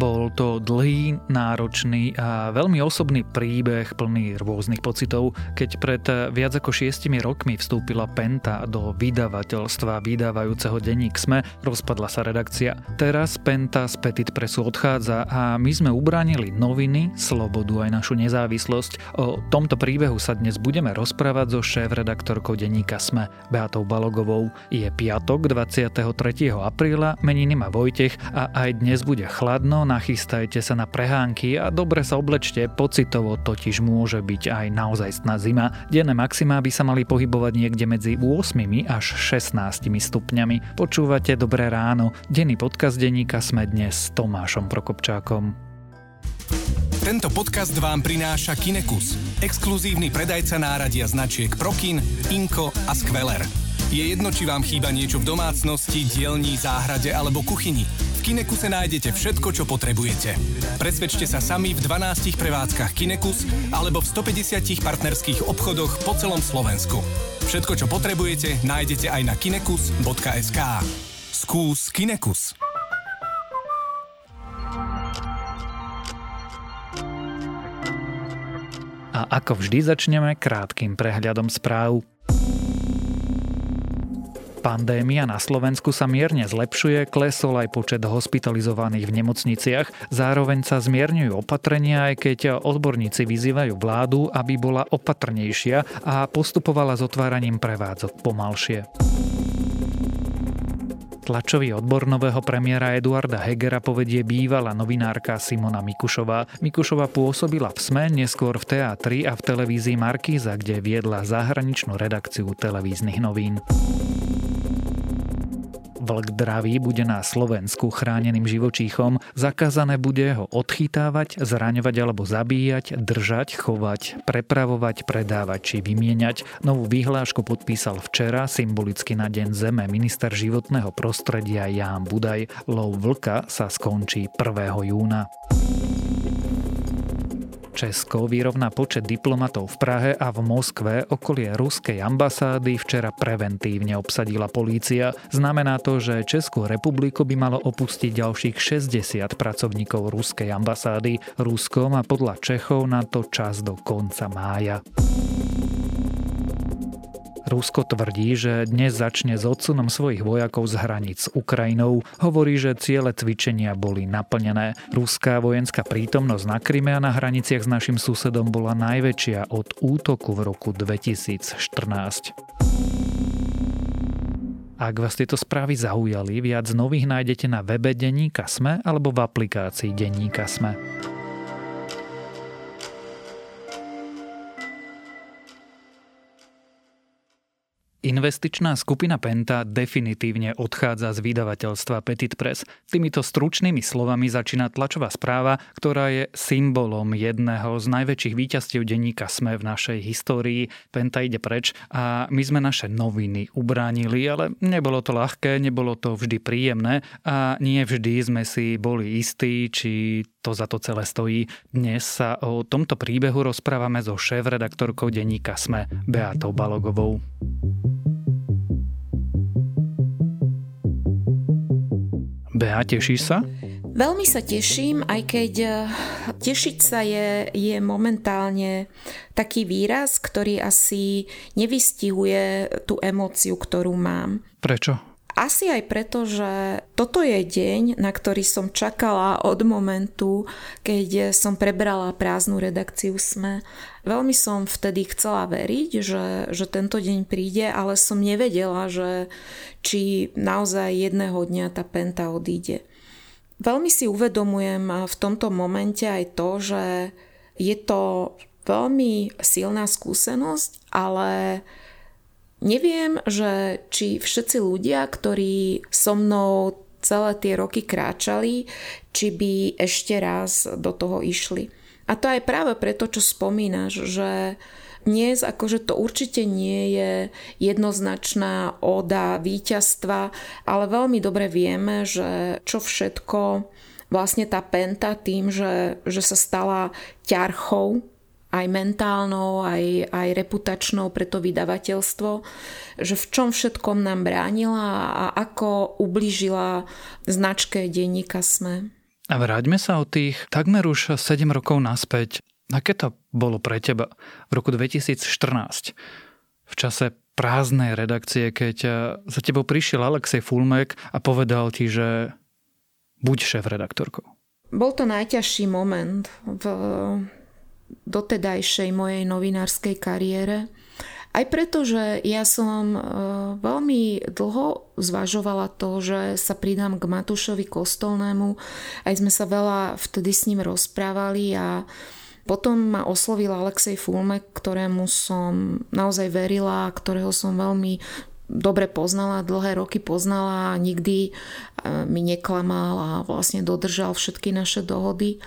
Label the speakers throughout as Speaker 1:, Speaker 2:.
Speaker 1: Bol to dlhý, náročný a veľmi osobný príbeh plný rôznych pocitov, keď pred viac ako šiestimi rokmi vstúpila Penta do vydavateľstva vydávajúceho denník SME, rozpadla sa redakcia. Teraz Penta z Petit Pressu odchádza a my sme ubránili noviny, slobodu aj našu nezávislosť. O tomto príbehu sa dnes budeme rozprávať so šéf-redaktorkou denníka SME, Beatou Balogovou. Je piatok 23. apríla, meniny má Vojtech a aj dnes bude chladno, nachystajte sa na prehánky a dobre sa oblečte, pocitovo totiž môže byť aj naozajstná zima. Denné maximá by sa mali pohybovať niekde medzi 8 až 16 stupňami. Počúvate Dobré ráno, denný podcast denníka sme dnes s Tomášom Prokopčákom.
Speaker 2: Tento podcast vám prináša Kinekus, exkluzívny predajca náradia značiek Prokin, Inko a Skveler. Je jedno, či vám chýba niečo v domácnosti, dielni, záhrade alebo kuchyni. V Kinekuse nájdete všetko, čo potrebujete. Presvedčte sa sami v 12 prevádzkach Kinekus alebo v 150 partnerských obchodoch po celom Slovensku. Všetko, čo potrebujete, nájdete aj na kinekus.sk. Skús Kinekus.
Speaker 1: A ako vždy začneme krátkým prehľadom správ. Pandémia na Slovensku sa mierne zlepšuje, klesol aj počet hospitalizovaných v nemocniciach, zároveň sa zmierňujú opatrenia, aj keď odborníci vyzývajú vládu, aby bola opatrnejšia a postupovala s otváraním prevádzok pomalšie. Tlačový odbor nového premiéra Eduarda Hegera povedie bývalá novinárka Simona Mikušová. Mikušová pôsobila v SME, neskôr v teatri a v televízii Markíza, kde viedla zahraničnú redakciu televíznych novín. Vlk dravý bude na Slovensku chráneným živočíchom, zakázané bude ho odchytávať, zraňovať alebo zabíjať, držať, chovať, prepravovať, predávať či vymieňať. Novú vyhlášku podpísal včera symbolicky na Deň Zeme minister životného prostredia Ján Budaj. Lov vlka sa skončí 1. júna. Česko vyrovná počet diplomatov v Prahe a v Moskve okolie ruskej ambasády včera preventívne obsadila polícia. Znamená to, že Českú republiku by malo opustiť ďalších 60 pracovníkov ruskej ambasády. Rusko má podľa Čechov na to čas do konca mája. Rusko tvrdí, že dnes začne s odsunom svojich vojakov z hraníc s Ukrajinou. Hovorí, že ciele cvičenia boli naplnené. Ruská vojenská prítomnosť na Kryme a na hraniciach s našim susedom bola najväčšia od útoku v roku 2014. Ak vás tieto správy zaujali, viac nových nájdete na webe Denníka Sme alebo v aplikácii Denníka Sme. Investičná skupina Penta definitívne odchádza z vydavateľstva Petit Press. Týmito stručnými slovami začína tlačová správa, ktorá je symbolom jedného z najväčších víťazstiev denníka SME v našej histórii. Penta ide preč a my sme naše noviny ubránili, ale nebolo to ľahké, nebolo to vždy príjemné a nie vždy sme si boli istí, či to za to celé stojí. Dnes sa o tomto príbehu rozprávame so šéf-redaktorkou denníka SME Beatou Balogovou. Bea, tešíš sa?
Speaker 3: Veľmi sa teším, aj keď eh, tešiť sa je, je momentálne taký výraz, ktorý asi nevystihuje tú emóciu, ktorú mám.
Speaker 1: Prečo?
Speaker 3: Asi aj preto, že toto je deň, na ktorý som čakala od momentu, keď som prebrala prázdnu redakciu SME. Veľmi som vtedy chcela veriť, že, že tento deň príde, ale som nevedela, že či naozaj jedného dňa tá penta odíde. Veľmi si uvedomujem v tomto momente aj to, že je to veľmi silná skúsenosť, ale Neviem, že či všetci ľudia, ktorí so mnou celé tie roky kráčali, či by ešte raz do toho išli. A to aj práve preto, čo spomínaš, že dnes akože to určite nie je jednoznačná oda víťazstva, ale veľmi dobre vieme, že čo všetko vlastne tá penta tým, že, že sa stala ťarchou aj mentálnou, aj, aj reputačnou pre to vydavateľstvo, že v čom všetkom nám bránila a ako ubližila značke denníka SME.
Speaker 1: A vráťme sa o tých takmer už 7 rokov naspäť. Aké to bolo pre teba v roku 2014? V čase prázdnej redakcie, keď za tebou prišiel Alexej Fulmek a povedal ti, že buď šéf redaktorkou.
Speaker 3: Bol to najťažší moment v dotedajšej mojej novinárskej kariére. Aj preto, že ja som e, veľmi dlho zvažovala to, že sa pridám k Matúšovi Kostolnému. Aj sme sa veľa vtedy s ním rozprávali a potom ma oslovil Alexej Fulmek, ktorému som naozaj verila, ktorého som veľmi dobre poznala, dlhé roky poznala a nikdy e, mi neklamal a vlastne dodržal všetky naše dohody.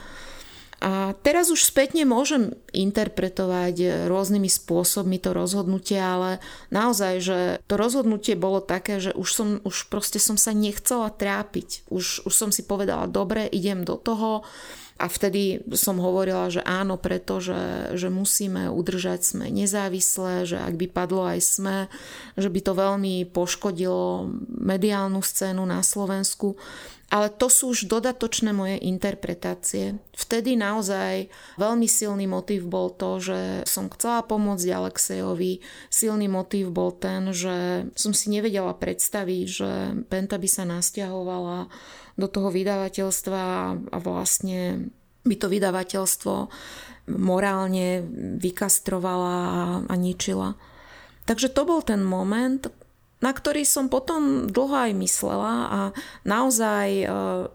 Speaker 3: A teraz už spätne môžem interpretovať rôznymi spôsobmi to rozhodnutie, ale naozaj, že to rozhodnutie bolo také, že už, som, už proste som sa nechcela trápiť. Už, už som si povedala, dobre, idem do toho. A vtedy som hovorila, že áno, pretože že musíme udržať sme nezávislé, že ak by padlo aj sme, že by to veľmi poškodilo mediálnu scénu na Slovensku. Ale to sú už dodatočné moje interpretácie. Vtedy naozaj veľmi silný motív bol to, že som chcela pomôcť Alexejovi. Silný motív bol ten, že som si nevedela predstaviť, že Penta by sa nasťahovala do toho vydavateľstva a vlastne by to vydavateľstvo morálne vykastrovala a ničila. Takže to bol ten moment, na ktorý som potom dlho aj myslela a naozaj e,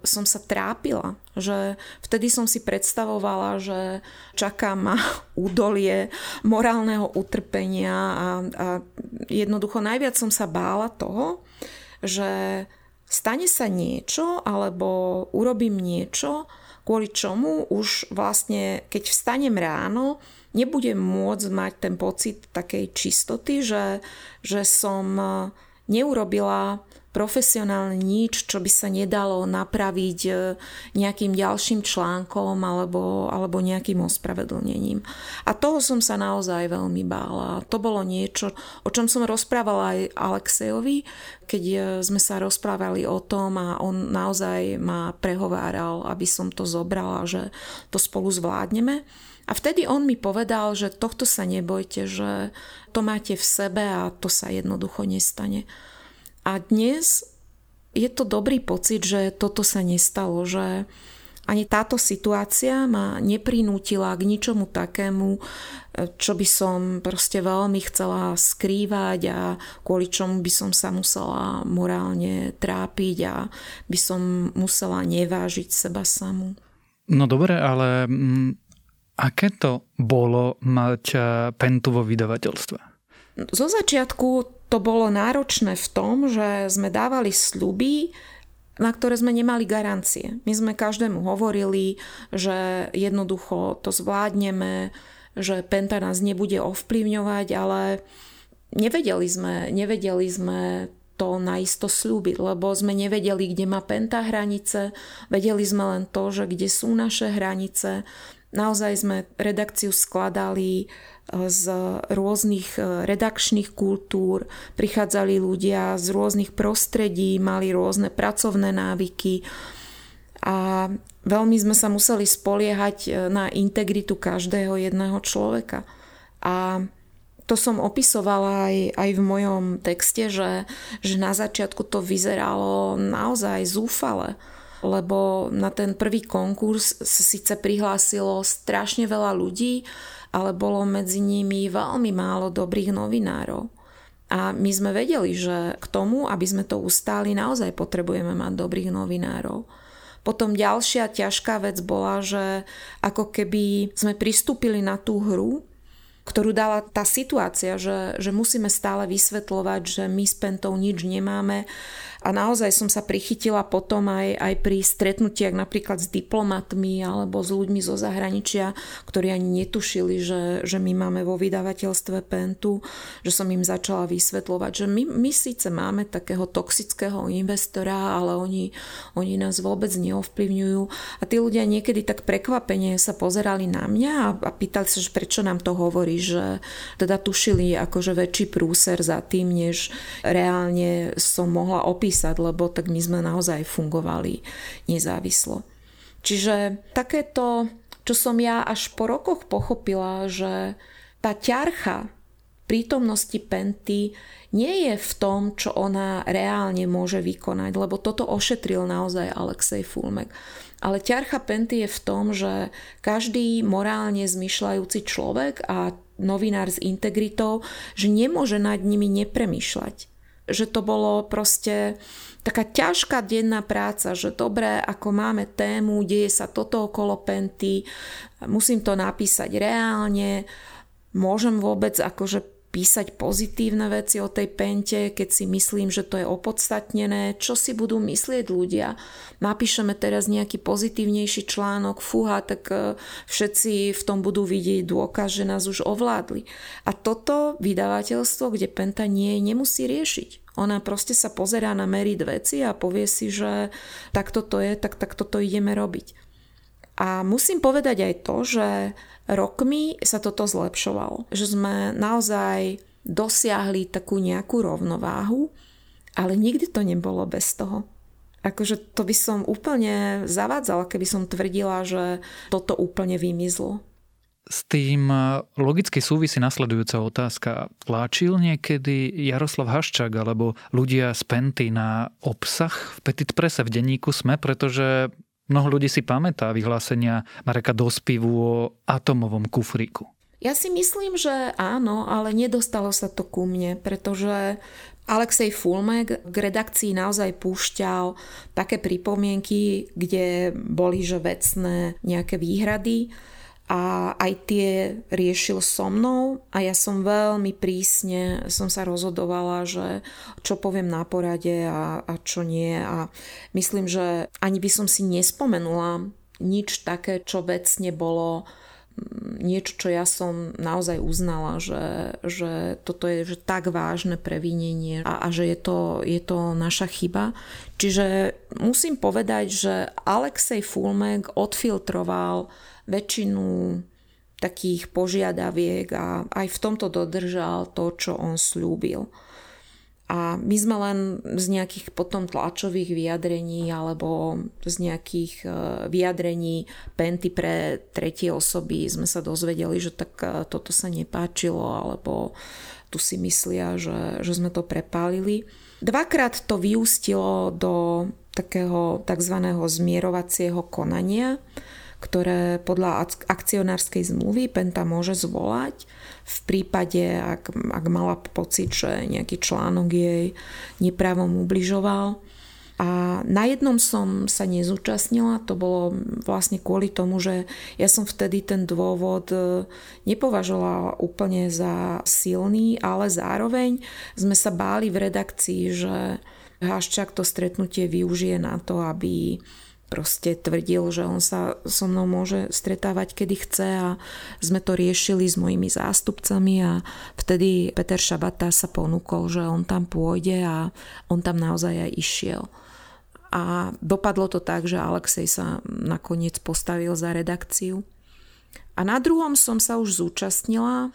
Speaker 3: som sa trápila, že vtedy som si predstavovala, že čaká ma údolie morálneho utrpenia a, a jednoducho najviac som sa bála toho, že stane sa niečo alebo urobím niečo, kvôli čomu už vlastne, keď vstanem ráno, nebudem môcť mať ten pocit takej čistoty, že, že som e, neurobila profesionálne nič, čo by sa nedalo napraviť e, nejakým ďalším článkom alebo, alebo nejakým ospravedlnením. A toho som sa naozaj veľmi bála. To bolo niečo, o čom som rozprávala aj Alexejovi, keď e, sme sa rozprávali o tom a on naozaj ma prehováral, aby som to zobrala, že to spolu zvládneme. A vtedy on mi povedal, že tohto sa nebojte, že to máte v sebe a to sa jednoducho nestane. A dnes je to dobrý pocit, že toto sa nestalo, že ani táto situácia ma neprinútila k ničomu takému, čo by som proste veľmi chcela skrývať a kvôli čomu by som sa musela morálne trápiť a by som musela nevážiť seba samú.
Speaker 1: No dobre, ale mm, Aké to bolo mať eh, pentu vo vydavateľstve?
Speaker 3: Zo začiatku to bolo náročné v tom, že sme dávali sľuby, na ktoré sme nemali garancie. My sme každému hovorili, že jednoducho to zvládneme, že Penta nás nebude ovplyvňovať, ale nevedeli sme, nevedeli sme to naisto slúbiť, lebo sme nevedeli, kde má Penta hranice, vedeli sme len to, že kde sú naše hranice, Naozaj sme redakciu skladali e, z rôznych e, redakčných kultúr, prichádzali ľudia z rôznych prostredí, mali rôzne pracovné návyky. A veľmi sme sa museli spoliehať e, na integritu každého jedného človeka. A to som opisovala aj, aj v mojom texte, že, že na začiatku to vyzeralo naozaj zúfale lebo na ten prvý konkurs sa síce prihlásilo strašne veľa ľudí, ale bolo medzi nimi veľmi málo dobrých novinárov. A my sme vedeli, že k tomu, aby sme to ustáli, naozaj potrebujeme mať dobrých novinárov. Potom ďalšia ťažká vec bola, že ako keby sme pristúpili na tú hru, ktorú dala tá situácia, že, že musíme stále vysvetľovať, že my s Pentou nič nemáme a naozaj som sa prichytila potom aj, aj pri stretnutiach napríklad s diplomatmi alebo s ľuďmi zo zahraničia, ktorí ani netušili, že, že my máme vo vydavateľstve Pentu, že som im začala vysvetľovať, že my, my síce máme takého toxického investora, ale oni, oni nás vôbec neovplyvňujú. A tí ľudia niekedy tak prekvapene sa pozerali na mňa a, a pýtali sa, že prečo nám to hovorí, že teda tušili akože väčší prúser za tým, než reálne som mohla opísať opísať, lebo tak my sme naozaj fungovali nezávislo. Čiže takéto, čo som ja až po rokoch pochopila, že tá ťarcha prítomnosti Penty nie je v tom, čo ona reálne môže vykonať, lebo toto ošetril naozaj Alexej Fulmek. Ale ťarcha Penty je v tom, že každý morálne zmyšľajúci človek a novinár s integritou, že nemôže nad nimi nepremýšľať. Že to bolo proste taká ťažká denná práca, že dobre, ako máme tému, deje sa toto okolo Penty, musím to napísať reálne, môžem vôbec akože písať pozitívne veci o tej pente, keď si myslím, že to je opodstatnené, čo si budú myslieť ľudia. Napíšeme teraz nejaký pozitívnejší článok, fúha, tak e, všetci v tom budú vidieť dôkaz, že nás už ovládli. A toto vydavateľstvo, kde penta nie, nemusí riešiť. Ona proste sa pozerá na merit veci a povie si, že takto to je, tak takto to ideme robiť. A musím povedať aj to, že rokmi sa toto zlepšovalo. Že sme naozaj dosiahli takú nejakú rovnováhu, ale nikdy to nebolo bez toho. Akože to by som úplne zavádzala, keby som tvrdila, že toto úplne vymizlo.
Speaker 1: S tým e, logicky súvisí nasledujúca otázka. Tlačil niekedy Jaroslav Haščák alebo ľudia z Penty na obsah v Petit Prese v denníku SME, pretože Mnoho ľudí si pamätá vyhlásenia Mareka Dospivu o atomovom kufríku.
Speaker 3: Ja si myslím, že áno, ale nedostalo sa to ku mne, pretože Alexej Fulmek k redakcii naozaj púšťal také pripomienky, kde boli že vecné nejaké výhrady a aj tie riešil so mnou a ja som veľmi prísne som sa rozhodovala, že čo poviem na porade a, a čo nie. A myslím, že ani by som si nespomenula nič také, čo vecne bolo niečo, čo ja som naozaj uznala, že, že toto je že tak vážne previnenie a, a že je to, je to naša chyba. Čiže musím povedať, že Alexej Fulmek odfiltroval väčšinu takých požiadaviek a aj v tomto dodržal to, čo on slúbil. A my sme len z nejakých potom tlačových vyjadrení alebo z nejakých e, vyjadrení penty pre tretie osoby sme sa dozvedeli, že tak e, toto sa nepáčilo alebo tu si myslia, že, že sme to prepálili. Dvakrát to vyústilo do takého tzv. zmierovacieho konania, ktoré podľa akcionárskej zmluvy Penta môže zvolať v prípade, ak, ak mala pocit, že nejaký článok jej neprávom ubližoval. A na jednom som sa nezúčastnila, to bolo vlastne kvôli tomu, že ja som vtedy ten dôvod e, nepovažovala úplne za silný, ale zároveň sme sa báli v redakcii, že Haščák to stretnutie využije na to, aby proste tvrdil, že on sa so mnou môže stretávať kedy chce a sme to riešili s mojimi zástupcami a vtedy Peter Šabata sa ponúkol, že on tam pôjde a on tam naozaj aj išiel. A dopadlo to tak, že Alexej sa nakoniec postavil za redakciu. A na druhom som sa už zúčastnila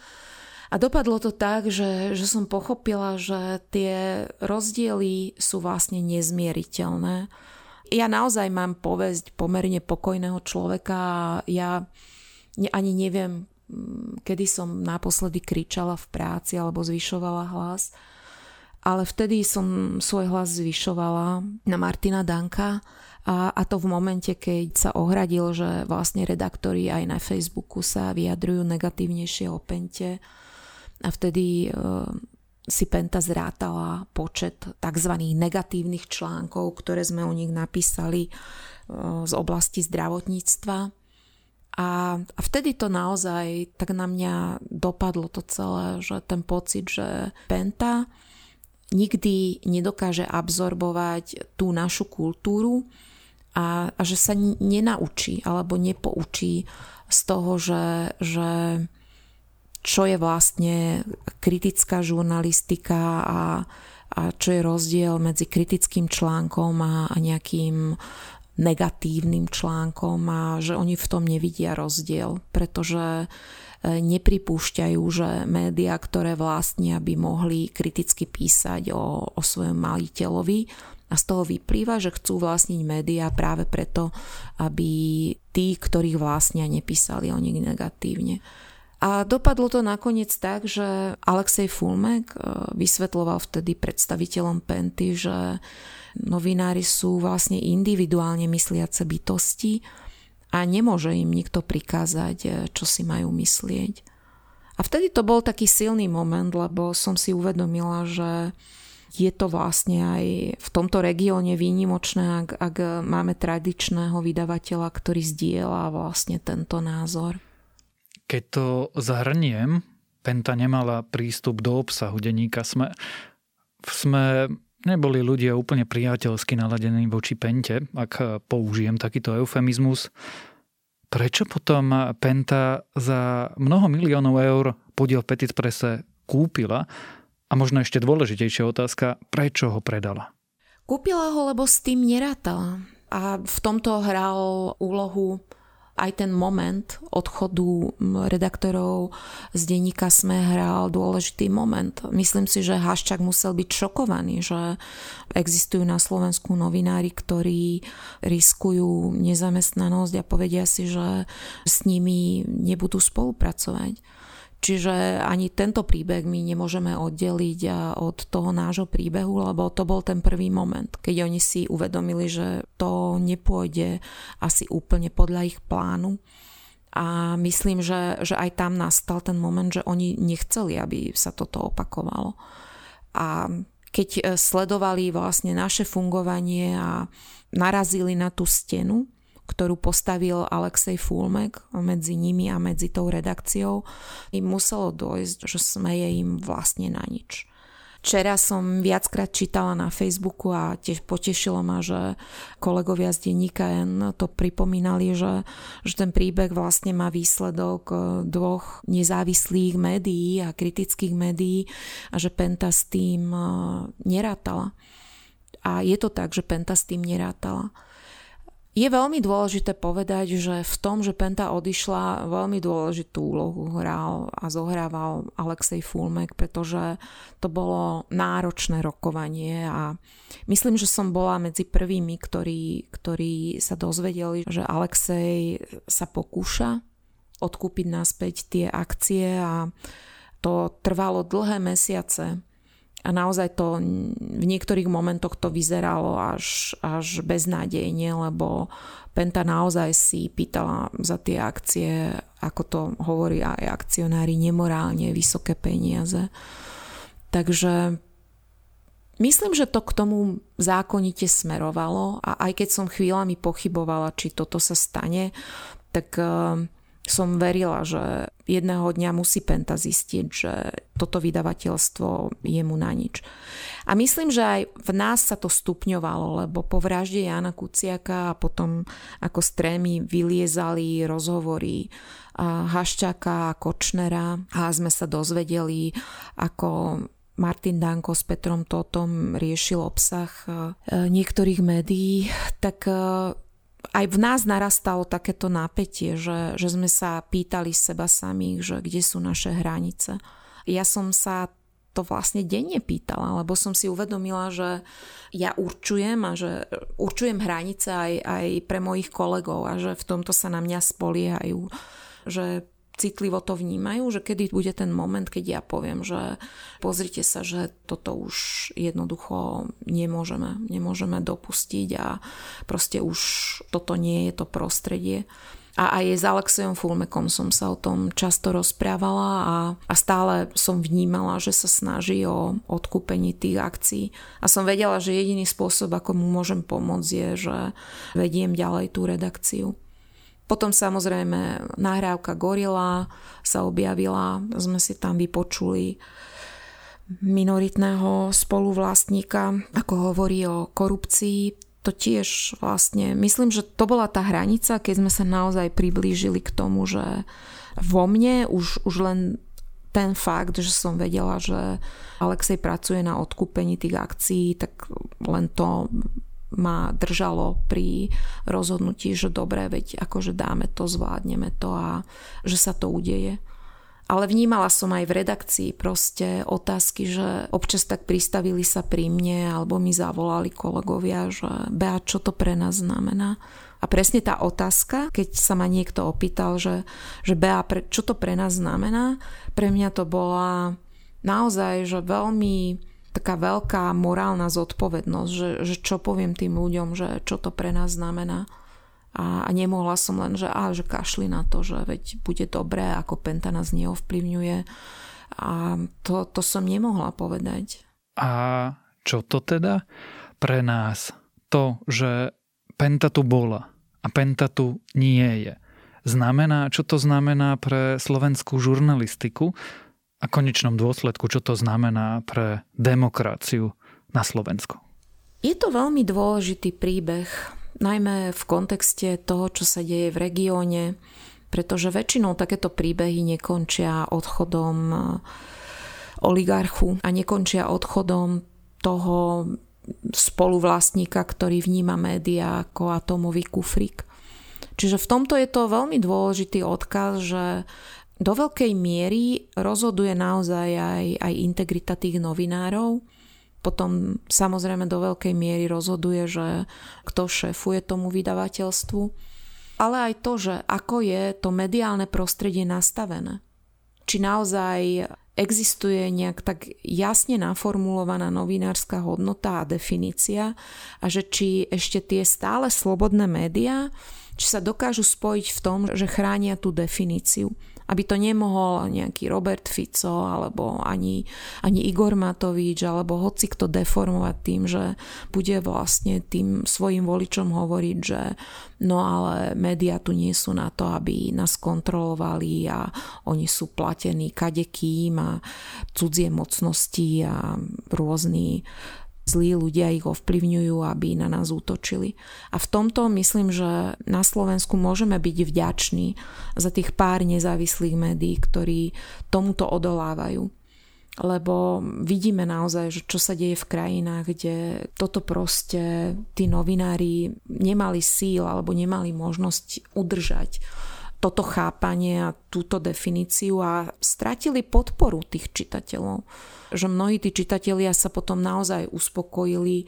Speaker 3: a dopadlo to tak, že, že som pochopila, že tie rozdiely sú vlastne nezmieriteľné ja naozaj mám povesť pomerne pokojného človeka a ja ani neviem, mm, kedy som naposledy kričala v práci alebo zvyšovala hlas. Ale vtedy som svoj hlas zvyšovala na Martina Danka a, a to v momente, keď sa ohradil, že vlastne redaktori aj na Facebooku sa vyjadrujú negatívnejšie o Pente. A vtedy si Penta zrátala počet tzv. negatívnych článkov, ktoré sme o nich napísali e, z oblasti zdravotníctva. A, a vtedy to naozaj tak na mňa dopadlo to celé, že ten pocit, že Penta nikdy nedokáže absorbovať tú našu kultúru a, a že sa nenaučí alebo nepoučí z toho, že, že čo je vlastne kritická žurnalistika a, a čo je rozdiel medzi kritickým článkom a, a nejakým negatívnym článkom a že oni v tom nevidia rozdiel, pretože e, nepripúšťajú, že médiá, ktoré vlastnia, by mohli kriticky písať o, o svojom majiteľovi a A z toho vyplýva, že chcú vlastniť médiá práve preto, aby tí, ktorých vlastnia, nepísali o nich negatívne. A dopadlo to nakoniec tak, že Alexej Fulmek e, vysvetloval vtedy predstaviteľom Penty, že novinári sú vlastne individuálne mysliace bytosti a nemôže im nikto prikázať, e, čo si majú myslieť. A vtedy to bol taký silný moment, lebo som si uvedomila, že je to vlastne aj v tomto regióne výnimočné, ak, ak máme tradičného vydavateľa, ktorý zdieľa vlastne tento názor.
Speaker 1: Keď to zahrniem, Penta nemala prístup do obsahu denníka Sme. Sme neboli ľudia úplne priateľsky naladení voči Pente, ak použijem takýto eufemizmus. Prečo potom Penta za mnoho miliónov eur podiel Petit Presse kúpila? A možno ešte dôležitejšia otázka, prečo ho predala?
Speaker 3: Kúpila ho, lebo s tým nerátala. A v tomto hral úlohu aj ten moment odchodu redaktorov z denníka Sme hral dôležitý moment. Myslím si, že Haščák musel byť šokovaný, že existujú na Slovensku novinári, ktorí riskujú nezamestnanosť a povedia si, že s nimi nebudú spolupracovať. Čiže ani tento príbeh my nemôžeme oddeliť od toho nášho príbehu, lebo to bol ten prvý moment, keď oni si uvedomili, že to nepôjde asi úplne podľa ich plánu. A myslím, že, že aj tam nastal ten moment, že oni nechceli, aby sa toto opakovalo. A keď e, sledovali vlastne naše fungovanie a narazili na tú stenu, ktorú postavil Alexej Fulmek medzi nimi a medzi tou redakciou, im muselo dojsť, že smeje im vlastne na nič. Včera som viackrát čítala na Facebooku a tiež potešilo ma, že kolegovia z denníka N to pripomínali, že, že ten príbeh vlastne má výsledok e, dvoch nezávislých médií a kritických médií a že Penta s tým e, nerátala. A je to tak, že Penta s tým nerátala. Je veľmi dôležité povedať, že v tom, že Penta odišla, veľmi dôležitú úlohu hral a zohrával Alexej Fulmek, pretože to bolo náročné rokovanie a myslím, že som bola medzi prvými, ktorí, ktorí sa dozvedeli, že Alexej sa pokúša odkúpiť naspäť tie akcie a to trvalo dlhé mesiace a naozaj to v niektorých momentoch to vyzeralo až, až beznádejne, lebo Penta naozaj si pýtala za tie akcie, ako to hovorí aj akcionári, nemorálne vysoké peniaze. Takže myslím, že to k tomu zákonite smerovalo a aj keď som chvíľami pochybovala, či toto sa stane, tak som verila, že jedného dňa musí Penta zistiť, že toto vydavateľstvo je mu na nič. A myslím, že aj v nás sa to stupňovalo, lebo po vražde Jana Kuciaka a potom ako z trémy vyliezali rozhovory Haščaka a Kočnera a sme sa dozvedeli, ako Martin Danko s Petrom Totom riešil obsah e, niektorých médií, tak e, aj v nás narastalo takéto napätie, že, že sme sa pýtali seba samých, že kde sú naše hranice. Ja som sa to vlastne denne pýtala, lebo som si uvedomila, že ja určujem a že určujem hranice aj, aj pre mojich kolegov a že v tomto sa na mňa spoliehajú. Že citlivo to vnímajú, že kedy bude ten moment, keď ja poviem, že pozrite sa, že toto už jednoducho nemôžeme, nemôžeme dopustiť a proste už toto nie je to prostredie. A aj s Alexejom Fulmekom som sa o tom často rozprávala a, a stále som vnímala, že sa snaží o odkúpenie tých akcií. A som vedela, že jediný spôsob, ako mu môžem pomôcť, je, že vediem ďalej tú redakciu. Potom samozrejme nahrávka Gorila sa objavila, sme si tam vypočuli minoritného spoluvlastníka, ako hovorí o korupcii. To tiež vlastne, myslím, že to bola tá hranica, keď sme sa naozaj priblížili k tomu, že vo mne už, už len ten fakt, že som vedela, že Alexej pracuje na odkúpení tých akcií, tak len to ma držalo pri rozhodnutí, že dobre, veď akože dáme to, zvládneme to a že sa to udeje. Ale vnímala som aj v redakcii proste otázky, že občas tak pristavili sa pri mne alebo mi zavolali kolegovia, že Bea, čo to pre nás znamená? A presne tá otázka, keď sa ma niekto opýtal, že, že Bea, pre, čo to pre nás znamená, pre mňa to bola naozaj, že veľmi taká veľká morálna zodpovednosť, že, že čo poviem tým ľuďom, že čo to pre nás znamená. A, a nemohla som len, že, á, že kašli na to, že veď bude dobré, ako Penta nás neovplyvňuje. A to, to som nemohla povedať.
Speaker 1: A čo to teda pre nás? To, že Penta tu bola a Penta tu nie je. Znamená, čo to znamená pre slovenskú žurnalistiku a konečnom dôsledku, čo to znamená pre demokraciu na Slovensku?
Speaker 3: Je to veľmi dôležitý príbeh, najmä v kontexte toho, čo sa deje v regióne, pretože väčšinou takéto príbehy nekončia odchodom eh, oligarchu a nekončia odchodom toho spoluvlastníka, ktorý vníma médiá ako atomový kufrik. Čiže v tomto je to veľmi dôležitý odkaz, že do veľkej miery rozhoduje naozaj aj, aj integrita tých novinárov. Potom samozrejme do veľkej miery rozhoduje, že kto šéfuje tomu vydavateľstvu. Ale aj to, že ako je to mediálne prostredie nastavené. Či naozaj existuje nejak tak jasne naformulovaná novinárska hodnota a definícia a že či ešte tie stále slobodné médiá, či sa dokážu spojiť v tom, že chránia tú definíciu aby to nemohol nejaký Robert Fico alebo ani, ani Igor Matovič alebo hoci kto deformovať tým, že bude vlastne tým svojim voličom hovoriť, že no ale médiá tu nie sú na to, aby nás kontrolovali a oni sú platení kadekým a cudzie mocnosti a rôzni zlí ľudia ich ovplyvňujú, aby na nás útočili. A v tomto myslím, že na Slovensku môžeme byť vďační za tých pár nezávislých médií, ktorí tomuto odolávajú. Lebo vidíme naozaj, že čo sa deje v krajinách, kde toto proste tí novinári nemali síl alebo nemali možnosť udržať toto chápanie a túto definíciu a stratili podporu tých čitateľov. Že mnohí tí čitatelia sa potom naozaj uspokojili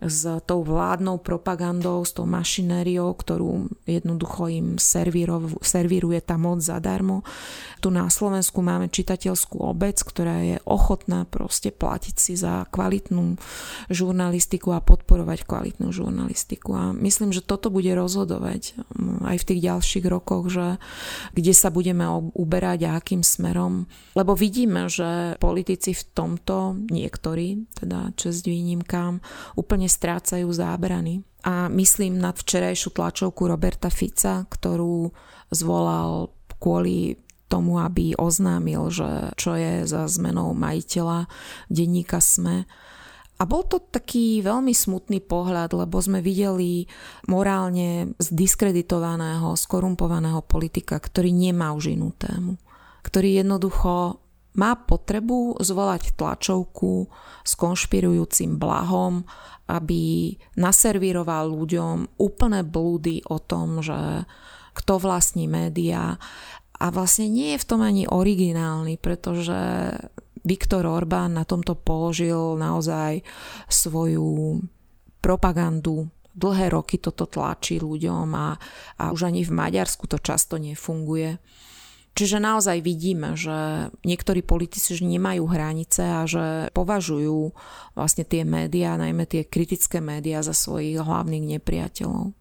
Speaker 3: s tou vládnou propagandou, s tou mašinériou, ktorú jednoducho im servíruje tá moc zadarmo. Tu na Slovensku máme čitateľskú obec, ktorá je ochotná proste platiť si za kvalitnú žurnalistiku a podporovať kvalitnú žurnalistiku. A myslím, že toto bude rozhodovať mm, aj v tých ďalších rokoch, že kde sa budeme uberať a akým smerom. Lebo vidíme, že politici v tomto, niektorí, teda čest výnimkám, úplne strácajú zábrany. A myslím na včerajšiu tlačovku Roberta Fica, ktorú zvolal kvôli tomu, aby oznámil, že čo je za zmenou majiteľa denníka SME. A bol to taký veľmi smutný pohľad, lebo sme videli morálne zdiskreditovaného, skorumpovaného politika, ktorý nemá už inú tému. Ktorý jednoducho má potrebu zvolať tlačovku s konšpirujúcim blahom, aby naservíroval ľuďom úplné blúdy o tom, že kto vlastní médiá. A vlastne nie je v tom ani originálny, pretože Viktor Orbán na tomto položil naozaj svoju propagandu dlhé roky toto tlačí ľuďom a, a už ani v Maďarsku to často nefunguje. Čiže naozaj vidíme, že niektorí politici už nemajú hranice a že považujú vlastne tie médiá, najmä tie kritické médiá za svojich hlavných nepriateľov.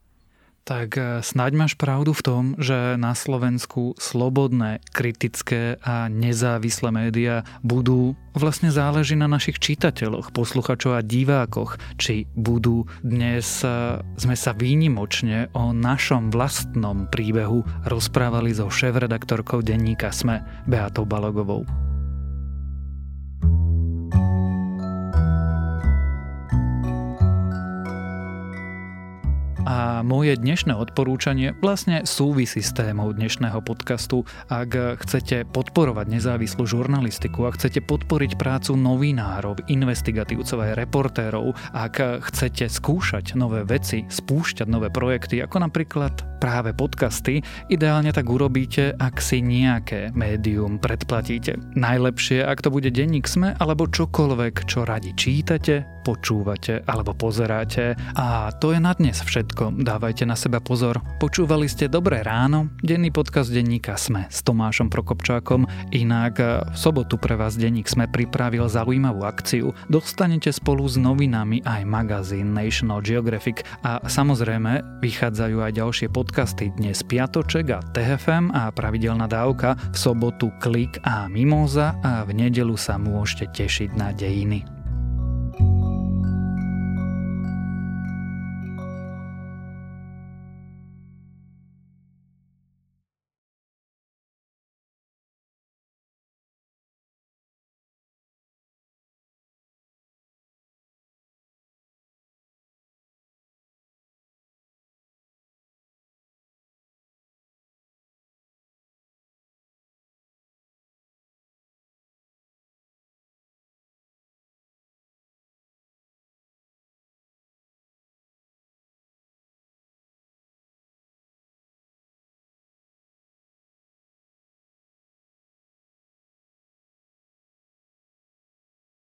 Speaker 1: Tak e, snáď máš pravdu v tom, že na Slovensku slobodné, kritické a nezávislé médiá budú vlastne záleží na našich čitateľoch, posluchačov a divákoch, či budú dnes e, sme sa výnimočne o našom vlastnom príbehu rozprávali so šéf-redaktorkou denníka SME Beatou Balogovou. A A moje dnešné odporúčanie vlastne súvisí s témou dnešného podcastu. Ak chcete podporovať nezávislú žurnalistiku, ak chcete podporiť prácu novinárov, investigatívcov aj reportérov, ak chcete skúšať nové veci, spúšťať nové projekty, ako napríklad práve podcasty, ideálne tak urobíte, ak si nejaké médium predplatíte. Najlepšie, ak to bude denník SME alebo čokoľvek, čo radi čítate, počúvate alebo pozeráte. A to je na dnes všetko. Dávajte na seba pozor. Počúvali ste Dobré ráno, denný podcast denníka SME s Tomášom Prokopčákom. Inak v sobotu pre vás denník SME pripravil zaujímavú akciu. Dostanete spolu s novinami aj magazín National Geographic a samozrejme vychádzajú aj ďalšie podcasty dnes Piatoček a TFM a pravidelná dávka, v sobotu Klik a Mimoza a v nedelu sa môžete tešiť na dejiny.